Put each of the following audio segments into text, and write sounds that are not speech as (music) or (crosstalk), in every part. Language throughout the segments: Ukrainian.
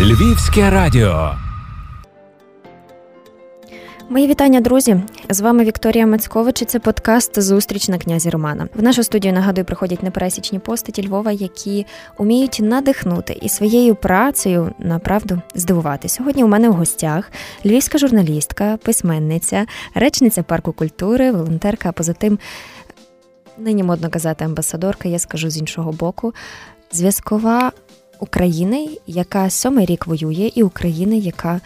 Львівське радіо. Мої вітання, друзі! З вами Вікторія Мацькович. і Це подкаст Зустріч на князі Романа. В нашу студію нагадую приходять непересічні постаті Львова, які уміють надихнути і своєю працею направду здивувати. Сьогодні у мене в гостях львівська журналістка, письменниця, речниця парку культури, волонтерка. А поза тим нині модно казати амбасадорка. Я скажу з іншого боку. Зв'язкова України, яка сьомий рік воює, і України, яка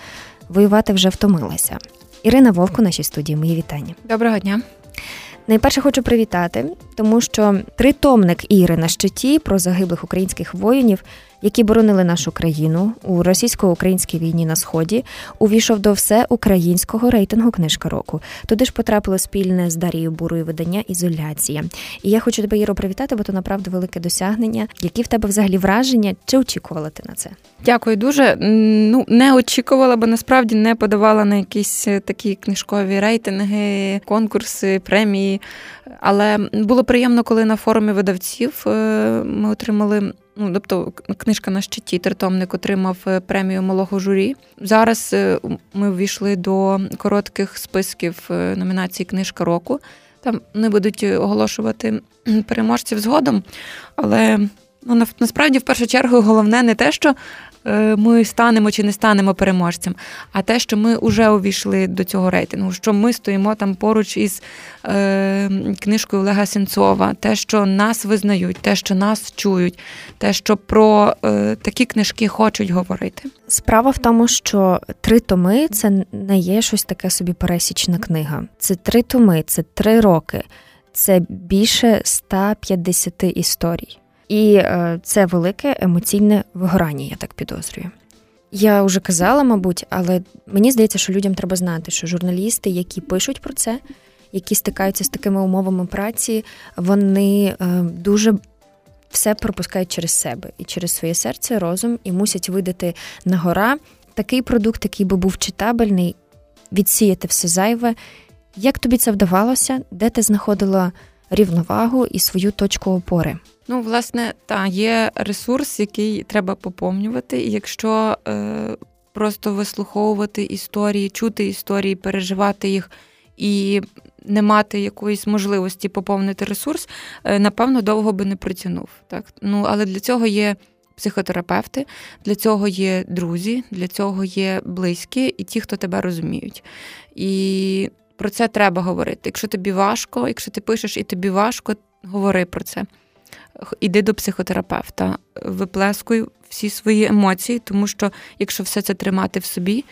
воювати вже втомилася. Ірина Вовко, нашій студії. Мої вітання. Доброго дня. Найперше хочу привітати, тому що тритомник Іри на щиті про загиблих українських воїнів які боронили нашу країну у російсько-українській війні на сході, увійшов до всеукраїнського рейтингу книжка року. Туди ж потрапило спільне з Дарією Бурою видання Ізоляція. І я хочу тебе Іро, привітати, бо то направду велике досягнення. Які в тебе взагалі враження? Чи очікувала ти на це? Дякую дуже. Ну не очікувала, бо насправді не подавала на якісь е, такі книжкові рейтинги, конкурси, премії. Але було приємно, коли на форумі видавців е, ми отримали Ну, тобто, книжка на щиті Тритомник отримав е, премію малого журі. Зараз е, ми ввійшли до коротких списків е, номінації Книжка року. Там не будуть оголошувати переможців згодом, але ну насправді в першу чергу головне не те, що ми станемо чи не станемо переможцем, а те, що ми вже увійшли до цього рейтингу, що ми стоїмо там поруч із е, книжкою Олега Сенцова, те, що нас визнають, те, що нас чують, те, що про е, такі книжки хочуть говорити. Справа в тому, що три томи це не є щось таке собі пересічна книга. Це три томи, це три роки, це більше 150 історій. І е, це велике емоційне вигорання, я так підозрюю. Я вже казала, мабуть, але мені здається, що людям треба знати, що журналісти, які пишуть про це, які стикаються з такими умовами праці, вони е, дуже все пропускають через себе і через своє серце, розум, і мусять видати на гора такий продукт, який би був читабельний, відсіяти все зайве. Як тобі це вдавалося? Де ти знаходила рівновагу і свою точку опори? Ну, власне, та є ресурс, який треба поповнювати. І якщо е, просто вислуховувати історії, чути історії, переживати їх і не мати якоїсь можливості поповнити ресурс, е, напевно, довго би не протягнув. Так? Ну, але для цього є. Психотерапевти, для цього є друзі, для цього є близькі і ті, хто тебе розуміють. І про це треба говорити. Якщо тобі важко, якщо ти пишеш і тобі важко, говори про це іди до психотерапевта, виплескуй всі свої емоції, тому що якщо все це тримати в собі,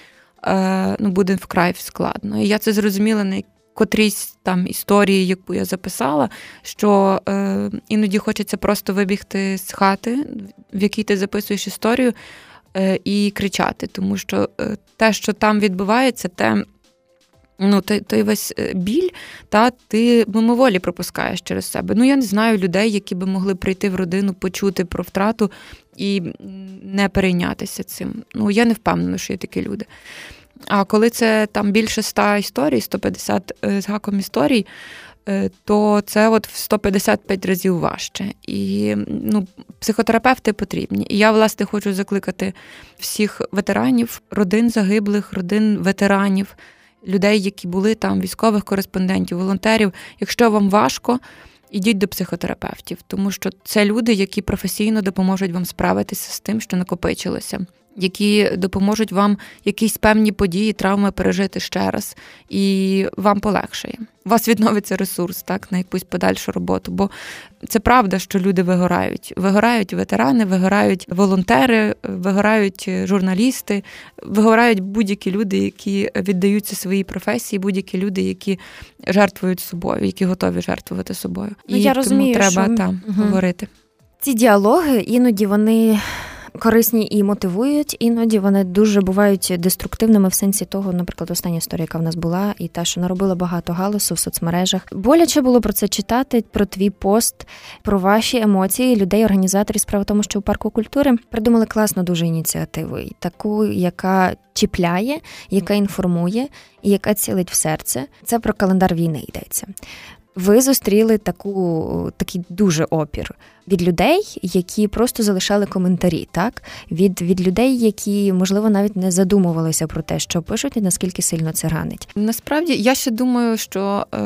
е, ну буде вкрай складно. І я це зрозуміла на котрійсь там історії, яку я записала, що е, іноді хочеться просто вибігти з хати, в якій ти записуєш історію, е, і кричати, тому що е, те, що там відбувається, те ну, той, той весь е, біль, та ти мимоволі пропускаєш через себе. Ну, я не знаю людей, які би могли прийти в родину, почути про втрату і не перейнятися цим. Ну, я не впевнена, що є такі люди. А коли це там більше 100 історій, 150 е, з гаком історій, е, то це от в 155 разів важче. І ну, психотерапевти потрібні. І я, власне, хочу закликати всіх ветеранів, родин загиблих, родин ветеранів людей, які були там, військових кореспондентів, волонтерів. Якщо вам важко, ідіть до психотерапевтів, тому що це люди, які професійно допоможуть вам справитися з тим, що накопичилося які допоможуть вам якісь певні події, травми пережити ще раз, і вам полегшає. У вас відновиться ресурс так на якусь подальшу роботу. Бо це правда, що люди вигорають. Вигорають ветерани, вигорають волонтери, вигорають журналісти, вигорають будь-які люди, які віддаються своїй професії, будь-які люди, які жертвують собою, які готові жертвувати собою. Ну, і я тому розумію, треба що... там угу. говорити. Ці діалоги іноді вони корисні і мотивують, іноді вони дуже бувають деструктивними в сенсі того, наприклад, остання історія, яка в нас була, і та, що наробила багато галасу в соцмережах. Боляче було про це читати, про твій пост, про ваші емоції людей, організаторів. Справа в тому, що у парку культури придумали класну дуже ініціативу, таку, яка чіпляє, яка інформує і яка цілить в серце. Це про календар війни йдеться. Ви зустріли таку такий дуже опір від людей, які просто залишали коментарі, так від від людей, які можливо навіть не задумувалися про те, що пишуть, і наскільки сильно це ранить. Насправді я ще думаю, що е,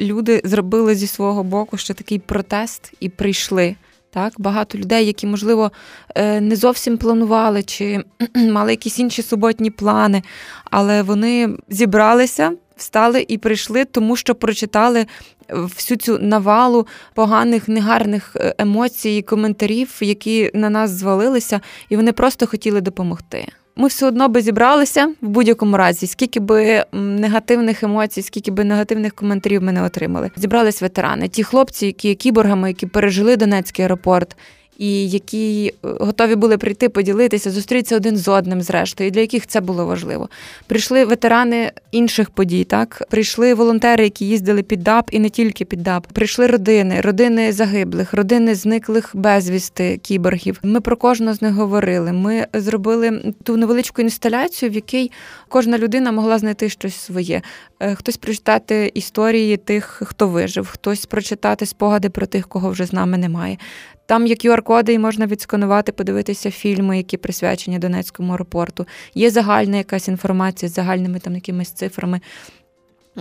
люди зробили зі свого боку ще такий протест і прийшли. Так, багато людей, які, можливо, е, не зовсім планували чи (clears throat) мали якісь інші суботні плани, але вони зібралися, встали і прийшли, тому що прочитали всю цю навалу поганих, негарних е, емоцій, коментарів, які на нас звалилися, і вони просто хотіли допомогти. Ми все одно би зібралися в будь-якому разі, скільки би негативних емоцій, скільки би негативних коментарів ми не отримали. Зібрались ветерани, ті хлопці, які є кіборгами, які пережили Донецький аеропорт, і які е, готові були прийти, поділитися, зустрітися один з одним, зрештою, і для яких це було важливо. Прийшли ветерани інших подій, так прийшли волонтери, які їздили під ДАП і не тільки під ДАП. Прийшли родини, родини загиблих, родини зниклих безвісти кіборгів. Ми про кожного з них говорили. Ми зробили ту невеличку інсталяцію, в якій кожна людина могла знайти щось своє. Е, хтось прочитати історії тих, хто вижив, хтось прочитати спогади про тих, кого вже з нами немає. Там є QR-коди, і можна відсканувати, подивитися фільми, які присвячені Донецькому аеропорту. Є загальна якась інформація з загальними там якимись цифрами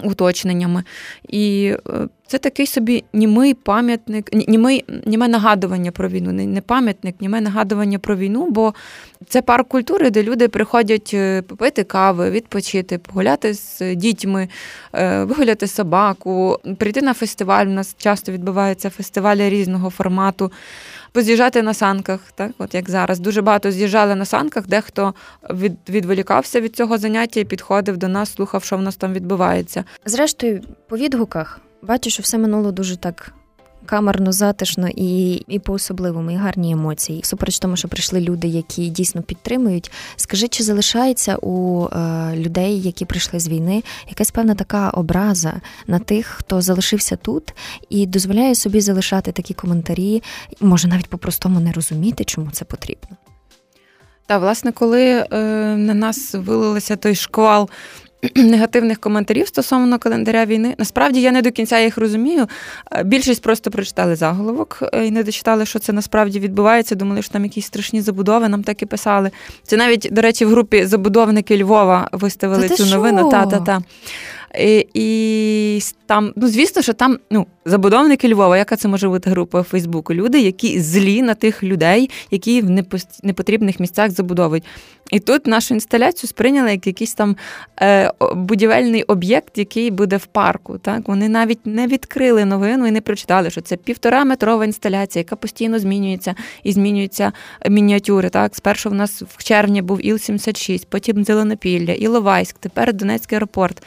уточненнями. І е, це такий собі німий пам'ятник, німий, німе нагадування про війну. Не пам'ятник, німе нагадування про війну, бо це парк культури, де люди приходять е, попити кави, відпочити, погуляти з дітьми, е, вигуляти собаку, прийти на фестиваль. У нас часто відбуваються фестивалі різного формату поз'їжджати на санках, так от як зараз. Дуже багато з'їжджали на санках, дехто від, відволікався від цього заняття і підходив до нас, слухав, що в нас там відбувається. Зрештою, по відгуках бачу, що все минуло дуже так камерно, затишно і і по-особливому, і гарні емоції. Супереч тому, що прийшли люди, які дійсно підтримують. Скажи, чи залишається у е, людей, які прийшли з війни, якась певна така образа на тих, хто залишився тут, і дозволяє собі залишати такі коментарі, може навіть по-простому не розуміти, чому це потрібно. Та, власне, коли е, на нас вилилося той шквал (clears throat) негативних коментарів стосовно календаря війни. Насправді я не до кінця їх розумію. Е, більшість просто прочитали заголовок е, і не дочитали, що це насправді відбувається. Думали, що там якісь страшні забудови, нам так і писали. Це навіть, до речі, в групі забудовники Львова виставили Та цю новину. Та-та-та. І, і там, ну звісно, що там ну, забудовники Львова, яка це може бути група у Фейсбуку? Люди, які злі на тих людей, які в непотрібних місцях забудовують. І тут нашу інсталяцію сприйняли як якийсь там е, будівельний об'єкт, який буде в парку. Так Вони навіть не відкрили новину і не прочитали, що це півтора метрова інсталяція, яка постійно змінюється і змінюються мініатюри. Так, Спершу в нас в червні був Іл-76, потім Зеленопілля, Іловайськ, тепер Донецький аеропорт.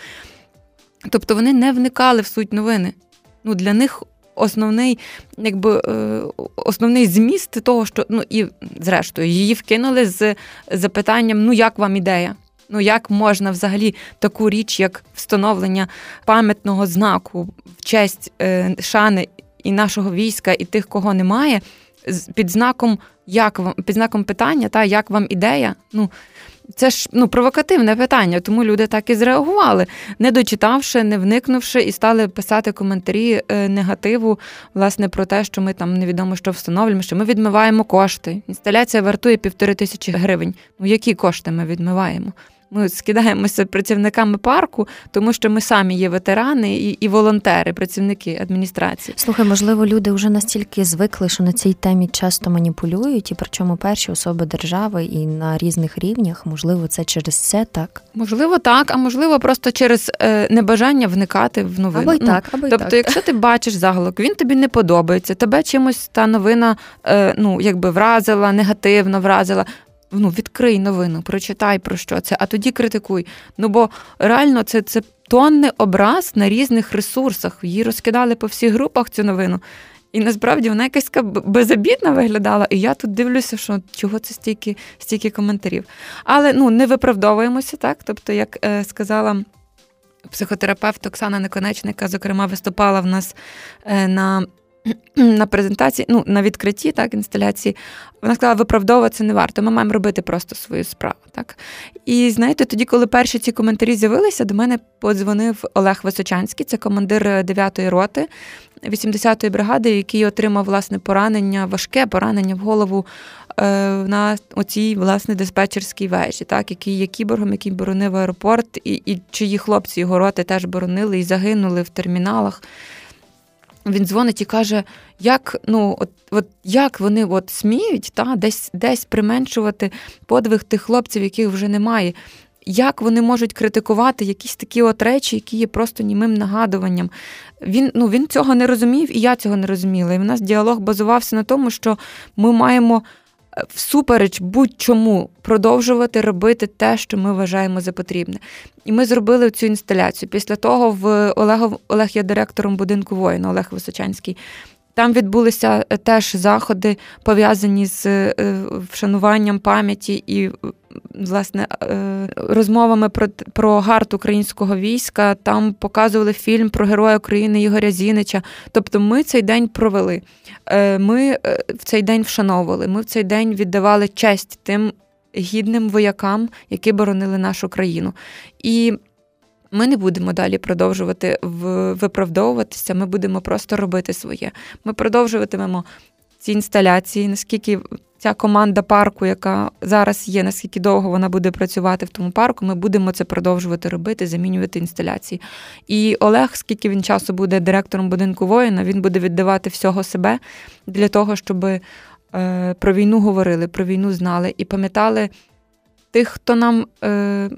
Тобто вони не вникали в суть новини. Ну, Для них основний якби, е, основний зміст того, що ну і зрештою її вкинули з запитанням: ну як вам ідея? Ну як можна взагалі таку річ, як встановлення пам'ятного знаку в честь е, шани і нашого війська, і тих, кого немає, під знаком як вам під знаком питання, та як вам ідея? Ну це ж ну провокативне питання, тому люди так і зреагували, не дочитавши, не вникнувши, і стали писати коментарі е, негативу, власне, про те, що ми там невідомо що встановлюємо, що ми відмиваємо кошти. Інсталяція вартує півтори тисячі гривень. Ну які кошти ми відмиваємо? Ми скидаємося працівниками парку, тому що ми самі є ветерани і і волонтери, працівники адміністрації. Слухай, можливо, люди вже настільки звикли, що на цій темі часто маніпулюють, і причому перші особи держави і на різних рівнях, можливо, це через це так. Можливо, так, а можливо, просто через е, небажання вникати в новину. Або й ну, так, або й тобто, так. якщо ти бачиш заголовок, він тобі не подобається, тебе чимось та новина е, ну якби вразила, негативно вразила ну, відкрий новину, прочитай про що це, а тоді критикуй. Ну бо реально це це тонний образ на різних ресурсах. Її розкидали по всіх групах цю новину. І насправді вона якась безобідна виглядала, і я тут дивлюся, що чого це стільки стільки коментарів. Але ну не виправдовуємося так. Тобто, як е, сказала психотерапевт Оксана Неконечника, зокрема, виступала в нас е, на на презентації, ну на відкритті так, інсталяції, вона сказала, виправдовуватися не варто. Ми маємо робити просто свою справу. Так? І знаєте, тоді, коли перші ці коментарі з'явилися, до мене подзвонив Олег Височанський, це командир 9-ї роти 80-ї бригади, який отримав власне поранення, важке поранення в голову е, на оцій власне диспетчерській вежі, так, який є кіборгом, який боронив аеропорт, і, і чиї хлопці його роти теж боронили і загинули в терміналах. Він дзвонить і каже, як ну, от, от як вони от сміють та, десь десь применшувати подвиг тих хлопців, яких вже немає. Як вони можуть критикувати якісь такі от речі, які є просто німим нагадуванням? Він ну, він цього не розумів, і я цього не розуміла. І в нас діалог базувався на тому, що ми маємо всупереч будь-чому продовжувати робити те, що ми вважаємо за потрібне. І ми зробили цю інсталяцію. Після того в Олег, Олег є директором будинку воїна, Олег Височанський. Там відбулися теж заходи, пов'язані з е, вшануванням пам'яті і власне е, розмовами про про гарт українського війська. Там показували фільм про Героя України Ігоря Зінича. Тобто, ми цей день провели. Ми в цей день вшановували. Ми в цей день віддавали честь тим гідним воякам, які боронили нашу країну. І ми не будемо далі продовжувати виправдовуватися, ми будемо просто робити своє. Ми продовжуватимемо ці інсталяції, наскільки ця команда парку, яка зараз є, наскільки довго вона буде працювати в тому парку, ми будемо це продовжувати робити, замінювати інсталяції. І Олег, скільки він часу буде директором будинку воїна, він буде віддавати всього себе для того, щоб е, про війну говорили, про війну знали і пам'ятали тих, хто нам. Е,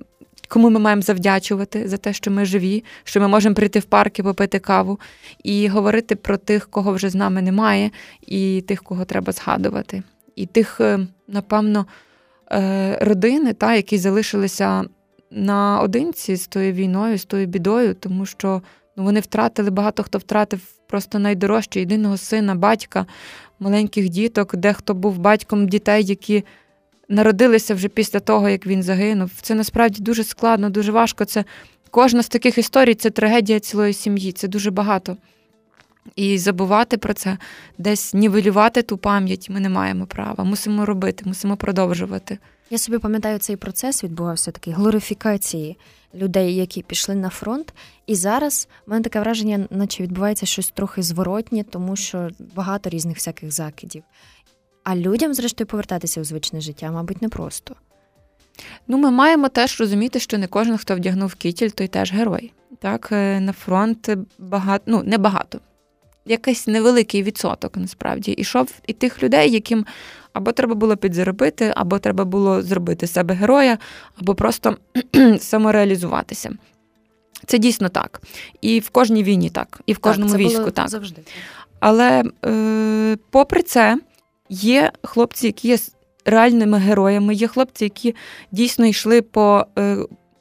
кому ми маємо завдячувати за те, що ми живі, що ми можемо прийти в парк і попити каву, і говорити про тих, кого вже з нами немає, і тих, кого треба згадувати. І тих, е, напевно, е, родини, та, які залишилися наодинці з тою війною, з тою бідою, тому що ну, вони втратили, багато хто втратив просто найдорожче єдиного сина, батька, маленьких діток, дехто був батьком дітей, які народилися вже після того, як він загинув. Це насправді дуже складно, дуже важко. Це Кожна з таких історій це трагедія цілої сім'ї, це дуже багато. І забувати про це, десь нівелювати ту пам'ять ми не маємо права. Мусимо робити, мусимо продовжувати. Я собі пам'ятаю, цей процес відбувався такий глорифікації людей, які пішли на фронт. І зараз в мене таке враження, наче відбувається щось трохи зворотнє, тому що багато різних всяких закидів. А людям, зрештою, повертатися у звичне життя, мабуть, непросто. Ну, ми маємо теж розуміти, що не кожен, хто вдягнув кітіль, той теж герой. Так, е, на фронт багато, ну не багато, якийсь невеликий відсоток насправді ішов і тих людей, яким або треба було підзаробити, або треба було зробити себе героя, або просто (clears throat) самореалізуватися. Це дійсно так. І в кожній війні так, і в кожному так, це війську було так. Завжди. Але е, попри це, є хлопці, які є реальними героями, є хлопці, які дійсно йшли по е,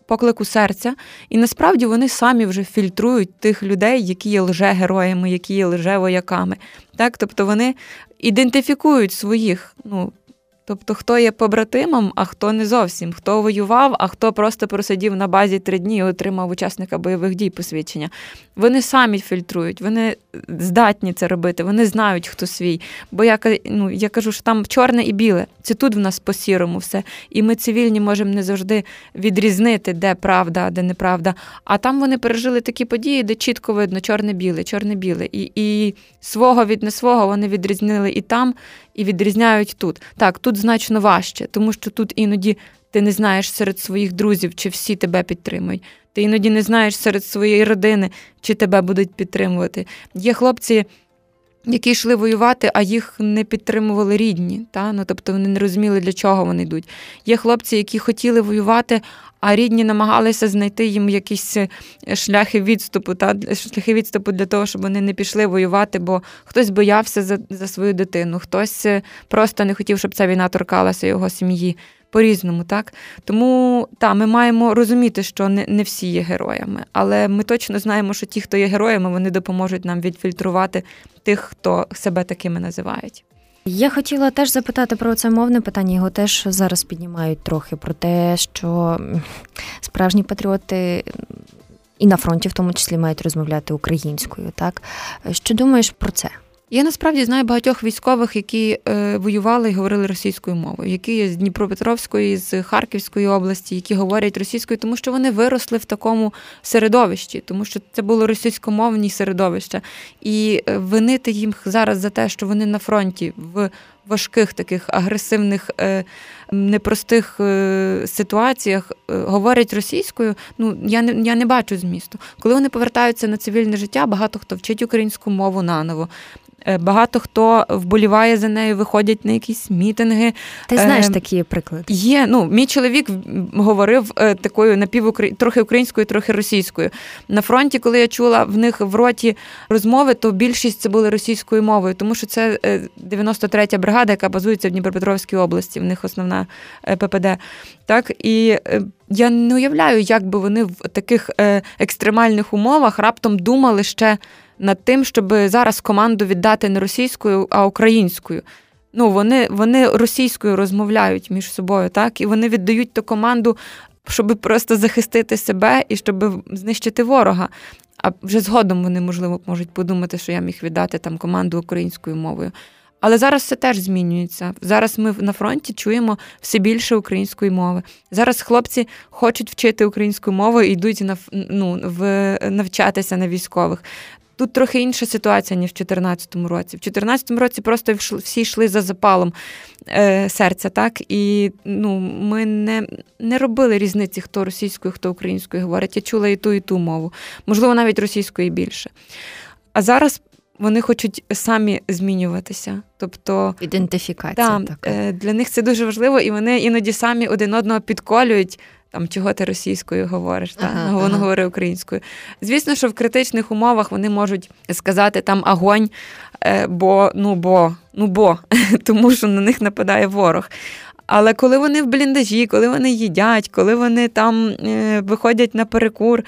поклику серця, і насправді вони самі вже фільтрують тих людей, які є лже-героями, які є лже-вояками. Так? Тобто вони ідентифікують своїх ну, Тобто, хто є побратимом, а хто не зовсім, хто воював, а хто просто просидів на базі три дні і отримав учасника бойових дій посвідчення. Вони самі фільтрують, вони здатні це робити, вони знають, хто свій. Бо я ну, я кажу, що там чорне і біле. Це тут в нас по сірому все. І ми цивільні можемо не завжди відрізнити, де правда, а де неправда. А там вони пережили такі події, де чітко видно чорне-біле, чорне-біле. І, і свого від не свого вони відрізнили і там, і відрізняють тут. Так, тут значно важче, тому що тут іноді ти не знаєш серед своїх друзів, чи всі тебе підтримують. Ти іноді не знаєш серед своєї родини, чи тебе будуть підтримувати. Є хлопці. Які йшли воювати, а їх не підтримували рідні, та? ну, тобто вони не розуміли, для чого вони йдуть. Є хлопці, які хотіли воювати, а рідні намагалися знайти їм якісь е, шляхи відступу, та шляхи відступу для того, щоб вони не пішли воювати, бо хтось боявся за, за свою дитину, хтось е, просто не хотів, щоб ця війна торкалася його сім'ї. По-різному, так тому та ми маємо розуміти, що не не всі є героями, але ми точно знаємо, що ті, хто є героями, вони допоможуть нам відфільтрувати тих, хто себе такими називають. Я хотіла теж запитати про це мовне питання. Його теж зараз піднімають трохи про те, що справжні патріоти і на фронті, в тому числі, мають розмовляти українською. Так що думаєш про це? Я насправді знаю багатьох військових, які е, воювали і говорили російською мовою, які є з Дніпропетровської, з Харківської області, які говорять російською, тому що вони виросли в такому середовищі, тому що це було російськомовні середовища. І е, винити їм зараз за те, що вони на фронті в важких таких агресивних, е, непростих е, ситуаціях е, говорять російською. Ну я не я не бачу змісту. Коли вони повертаються на цивільне життя, багато хто вчить українську мову наново. Багато хто вболіває за нею, виходять на якісь мітинги. Ти знаєш е, такі приклади? Є. Ну, мій чоловік говорив е, такою напівукр... трохи українською, трохи російською. На фронті, коли я чула в них в роті розмови, то більшість це були російською мовою, тому що це 93-я бригада, яка базується в Дніпропетровській області. В них основна ППД. Так і я не уявляю, як би вони в таких екстремальних умовах раптом думали ще над тим, щоб зараз команду віддати не російською, а українською. Ну, Вони вони російською розмовляють між собою, так, і вони віддають ту команду, щоб просто захистити себе і щоб знищити ворога. А вже згодом вони, можливо, можуть подумати, що я міг віддати там команду українською мовою. Але зараз це теж змінюється. Зараз ми на фронті чуємо все більше української мови. Зараз хлопці хочуть вчити українську мову і йдуть на ну, в навчатися на військових. Тут трохи інша ситуація, ніж в 2014 році. В 2014 році просто всі йшли за запалом е, серця, так? І ну, ми не не робили різниці, хто російською, хто українською говорить. Я чула і ту, і ту мову. Можливо, навіть російською більше. А зараз. Вони хочуть самі змінюватися, тобто ідентифікація. Та, така. для них це дуже важливо, і вони іноді самі один одного підколюють там чого ти російською говориш, ага, та? воно ага. говорить українською. Звісно, що в критичних умовах вони можуть сказати там агонь, е, бо ну бо, ну бо, (laughs) тому що на них нападає ворог. Але коли вони в бліндажі, коли вони їдять, коли вони там е, виходять на перекур,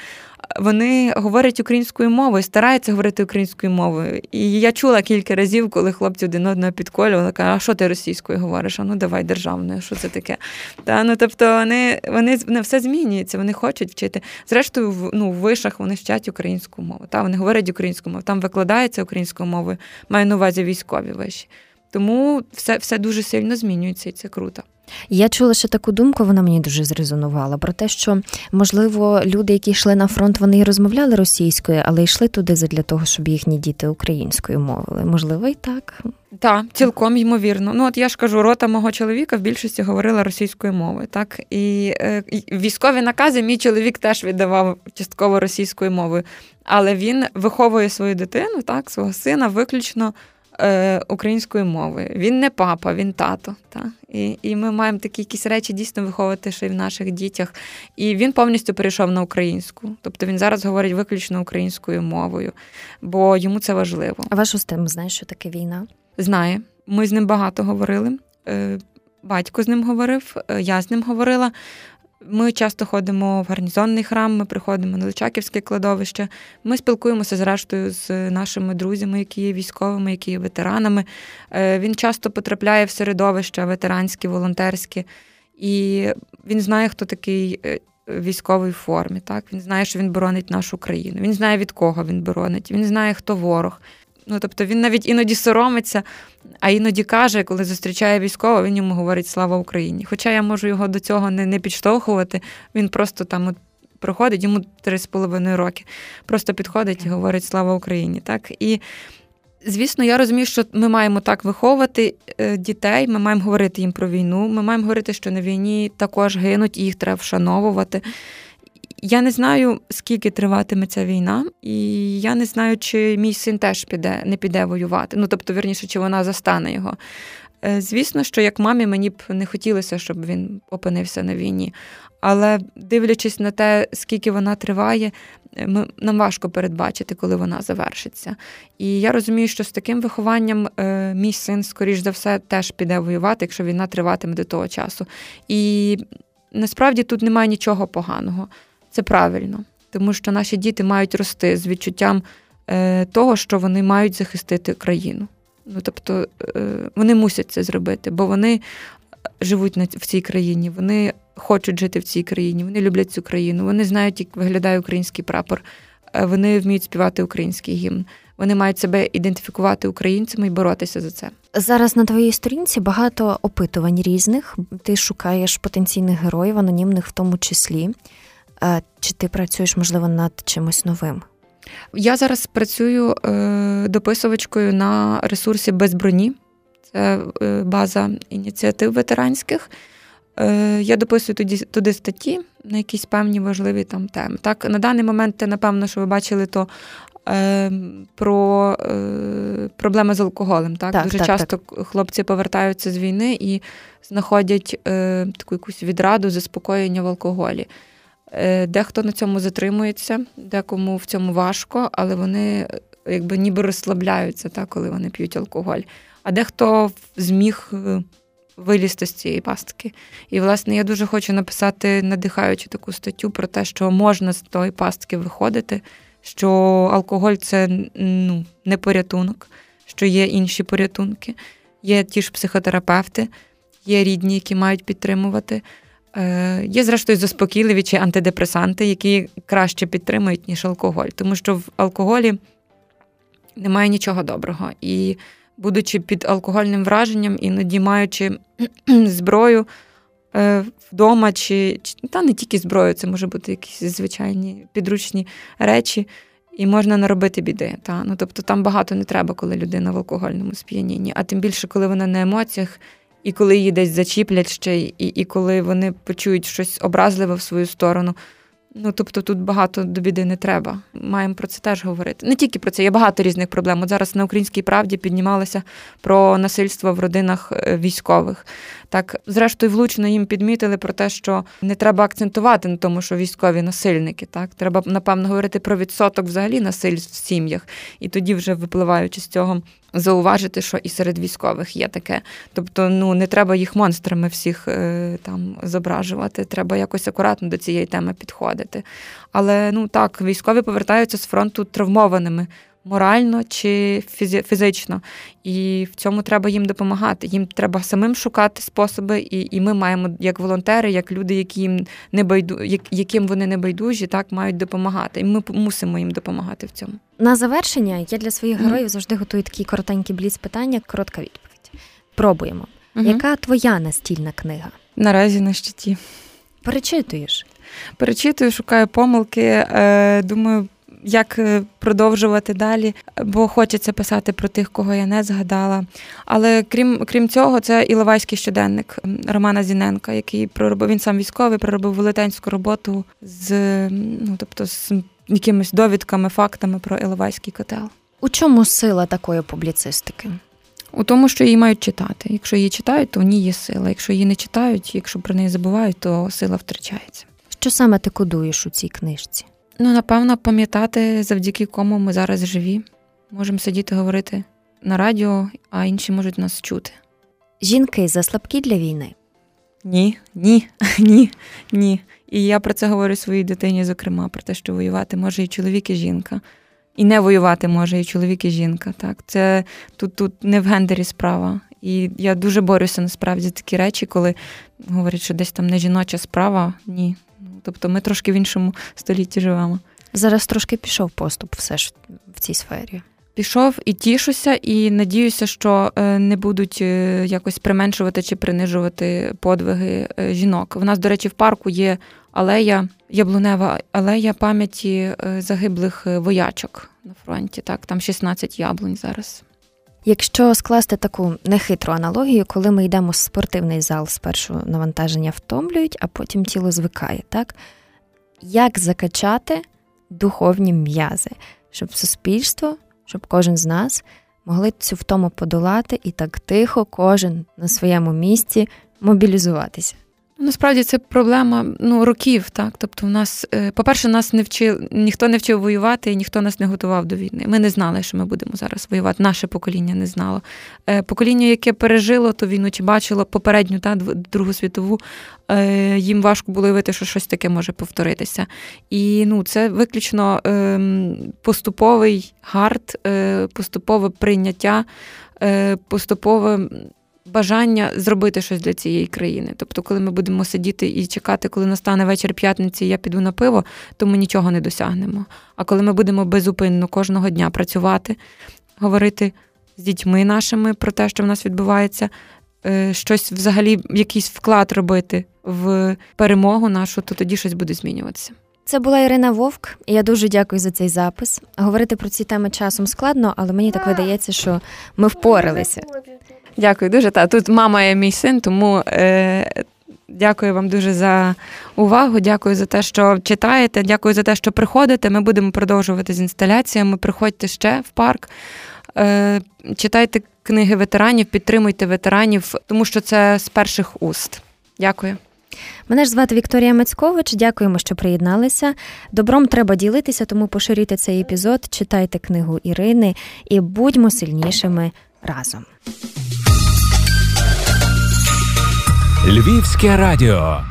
вони говорять українською мовою, стараються говорити українською мовою. І я чула кілька разів, коли хлопці один одного підколювали, кажуть, а що ти російською говориш? А ну давай державною, що це таке? Та, ну, Тобто вони вони, вони все змінюється, вони хочуть вчити. Зрештою, в ну, в вишах вони вчать українську мову. Та, Вони говорять українську мову, там викладається українською мовою, маю на увазі військові виші. Тому все, все дуже сильно змінюється, і це круто. Я чула ще таку думку, вона мені дуже зрезонувала про те, що можливо люди, які йшли на фронт, вони і розмовляли російською, але йшли туди для того, щоб їхні діти українською мовили. Можливо, і так. Так, цілком ймовірно. Ну от я ж кажу, рота мого чоловіка в більшості говорила російською мовою. Так і е, військові накази мій чоловік теж віддавав частково російською мовою, але він виховує свою дитину, так, свого сина виключно е, українською мовою. Він не папа, він тато. Та? І і ми маємо такі якісь речі дійсно виховувати ще й в наших дітях. І він повністю перейшов на українську. Тобто він зараз говорить виключно українською мовою, бо йому це важливо. А ваш устем знає, що таке війна? Знає. Ми з ним багато говорили. Е, батько з ним говорив, е, я з ним говорила. Ми часто ходимо в гарнізонний храм, ми приходимо на Личаківське кладовище. Ми спілкуємося зрештою з нашими друзями, які є військовими, які є ветеранами. Е, він часто потрапляє в середовища ветеранські, волонтерські, і він знає, хто такий е, військовий формі. Так? Він знає, що він боронить нашу країну. Він знає, від кого він боронить, він знає, хто ворог. Ну, тобто він навіть іноді соромиться, а іноді каже, коли зустрічає військового, він йому говорить Слава Україні. Хоча я можу його до цього не не підштовхувати, він просто там от проходить, йому три з половиною роки. Просто підходить і говорить Слава Україні. Так? І Звісно, я розумію, що ми маємо так виховувати е, дітей, ми маємо говорити їм про війну, ми маємо говорити, що на війні також гинуть, і їх треба вшановувати. Я не знаю, скільки триватиме ця війна, і я не знаю, чи мій син теж піде, не піде воювати. Ну тобто, вірніше, чи вона застане його. Е, звісно, що як мамі мені б не хотілося, щоб він опинився на війні. Але дивлячись на те, скільки вона триває, е, нам важко передбачити, коли вона завершиться. І я розумію, що з таким вихованням е, мій син, скоріш за все, теж піде воювати, якщо війна триватиме до того часу. І насправді тут немає нічого поганого. Це правильно, тому що наші діти мають рости з відчуттям е, того, що вони мають захистити країну. Ну тобто е, вони мусять це зробити, бо вони живуть в цій країні, вони хочуть жити в цій країні, вони люблять цю країну, вони знають, як виглядає український прапор, е, вони вміють співати український гімн. вони мають себе ідентифікувати українцями і боротися за це. Зараз на твоїй сторінці багато опитувань різних. Ти шукаєш потенційних героїв, анонімних в тому числі. Чи ти працюєш, можливо, над чимось новим? Я зараз працюю е, дописувачкою на ресурсі без броні. Це е, база ініціатив ветеранських. Е, Я дописую туди, туди статті на якісь певні важливі там теми. Так, на даний момент, напевно, що ви бачили, то е, про е, проблеми з алкоголем. Так, так Дуже так, часто так. хлопці повертаються з війни і знаходять е, таку якусь відраду, заспокоєння в алкоголі. Е, дехто на цьому затримується, декому в цьому важко, але вони якби ніби розслабляються, так, коли вони п'ють алкоголь. А дехто зміг е, вилізти з цієї пастки. І, власне, я дуже хочу написати, надихаючи таку статтю про те, що можна з тої пастки виходити, що алкоголь це ну, не порятунок, що є інші порятунки, є ті ж психотерапевти, є рідні, які мають підтримувати. Е, є, зрештою, заспокійливі чи антидепресанти, які краще підтримують, ніж алкоголь. Тому що в алкоголі немає нічого доброго. І, будучи під алкогольним враженням, іноді маючи (clears throat) зброю е, вдома, чи, та не тільки зброю, це може бути якісь звичайні підручні речі, і можна наробити біди. Та? Ну, Тобто там багато не треба, коли людина в алкогольному сп'янінні, а тим більше, коли вона на емоціях. І коли її десь зачіплять ще, і і коли вони почують щось образливе в свою сторону. Ну, тобто тут багато до біди не треба. Маємо про це теж говорити. Не тільки про це, є багато різних проблем. От зараз на українській правді піднімалося про насильство в родинах е, військових. Так, зрештою, влучно їм підмітили про те, що не треба акцентувати на тому, що військові насильники. Так, треба напевно говорити про відсоток взагалі насильств в сім'ях, і тоді, вже випливаючи з цього, зауважити, що і серед військових є таке. Тобто, ну не треба їх монстрами всіх е, там зображувати. Треба якось акуратно до цієї теми підходити. Але ну так, військові повертаються з фронту травмованими морально чи фізично. І в цьому треба їм допомагати. Їм треба самим шукати способи, і і ми маємо, як волонтери, як люди, які їм не байду, яким вони не байдужі, так мають допомагати. І ми мусимо їм допомагати в цьому. На завершення я для своїх героїв mm-hmm. завжди готую такі коротенькі бліц питання, коротка відповідь. Пробуємо. Mm-hmm. Яка твоя настільна книга? Наразі на щиті. Перечитуєш? Перечитую, шукаю помилки. Е, Думаю, як е, продовжувати далі, бо хочеться писати про тих, кого я не згадала. Але крім крім цього, це Іловайський щоденник Романа Зіненка, який проробив він сам військовий, проробив велетенську роботу з ну тобто з якимись довідками, фактами про Іловайський котел. У чому сила такої публіцистики? У тому, що її мають читати. Якщо її читають, то в ній є сила. Якщо її не читають, якщо про неї забувають, то сила втрачається. Що саме ти кодуєш у цій книжці? Ну, напевно, пам'ятати, завдяки кому ми зараз живі. Можемо сидіти говорити на радіо, а інші можуть нас чути. Жінки заслабкі для війни? Ні, ні, (laughs) ні, ні. І я про це говорю своїй дитині, зокрема, про те, що воювати може і чоловік, і жінка. І не воювати може і чоловік, і жінка. Так, це тут тут не в гендері справа. І я дуже борюся насправді такі речі, коли говорять, що десь там не жіноча справа. Ні, Тобто ми трошки в іншому столітті живемо. Зараз трошки пішов поступ все ж в цій сфері. Пішов і тішуся, і надіюся, що е, не будуть е, якось применшувати чи принижувати подвиги е, жінок. У нас, до речі, в парку є алея, яблунева алея пам'яті загиблих воячок на фронті. Так, там 16 яблунь зараз. Якщо скласти таку нехитру аналогію, коли ми йдемо в спортивний зал, спершу навантаження втомлюють, а потім тіло звикає, так? Як закачати духовні м'язи, щоб суспільство, щоб кожен з нас могли цю втому подолати і так тихо, кожен на своєму місці мобілізуватися? Насправді це проблема ну, років, так. Тобто, в нас, е, по-перше, нас не вчив, ніхто не вчив воювати і ніхто нас не готував до війни. Ми не знали, що ми будемо зараз воювати. Наше покоління не знало. Е, покоління, яке пережило ту війну чи бачило попередню та Другу світову, е, їм важко було уявити, що щось таке може повторитися. І ну, це виключно ем, поступовий гард, поступове прийняття, поступове бажання зробити щось для цієї країни. Тобто, коли ми будемо сидіти і чекати, коли настане вечір п'ятниці, і я піду на пиво, то ми нічого не досягнемо. А коли ми будемо безупинно кожного дня працювати, говорити з дітьми нашими про те, що в нас відбувається, е, щось взагалі, якийсь вклад робити в перемогу нашу, то тоді щось буде змінюватися. Це була Ірина Вовк, і я дуже дякую за цей запис. Говорити про ці теми часом складно, але мені так видається, що ми впоралися. Дякую дуже. Та тут мама і мій син, тому е, дякую вам дуже за увагу. Дякую за те, що читаєте. Дякую за те, що приходите. Ми будемо продовжувати з інсталяціями. Приходьте ще в парк. Е, Читайте книги ветеранів, підтримуйте ветеранів, тому що це з перших уст. Дякую. Мене ж звати Вікторія Мацькович. Дякуємо, що приєдналися. Добром треба ділитися, тому поширюйте цей епізод, читайте книгу Ірини і будьмо сильнішими разом. Львівське радіо.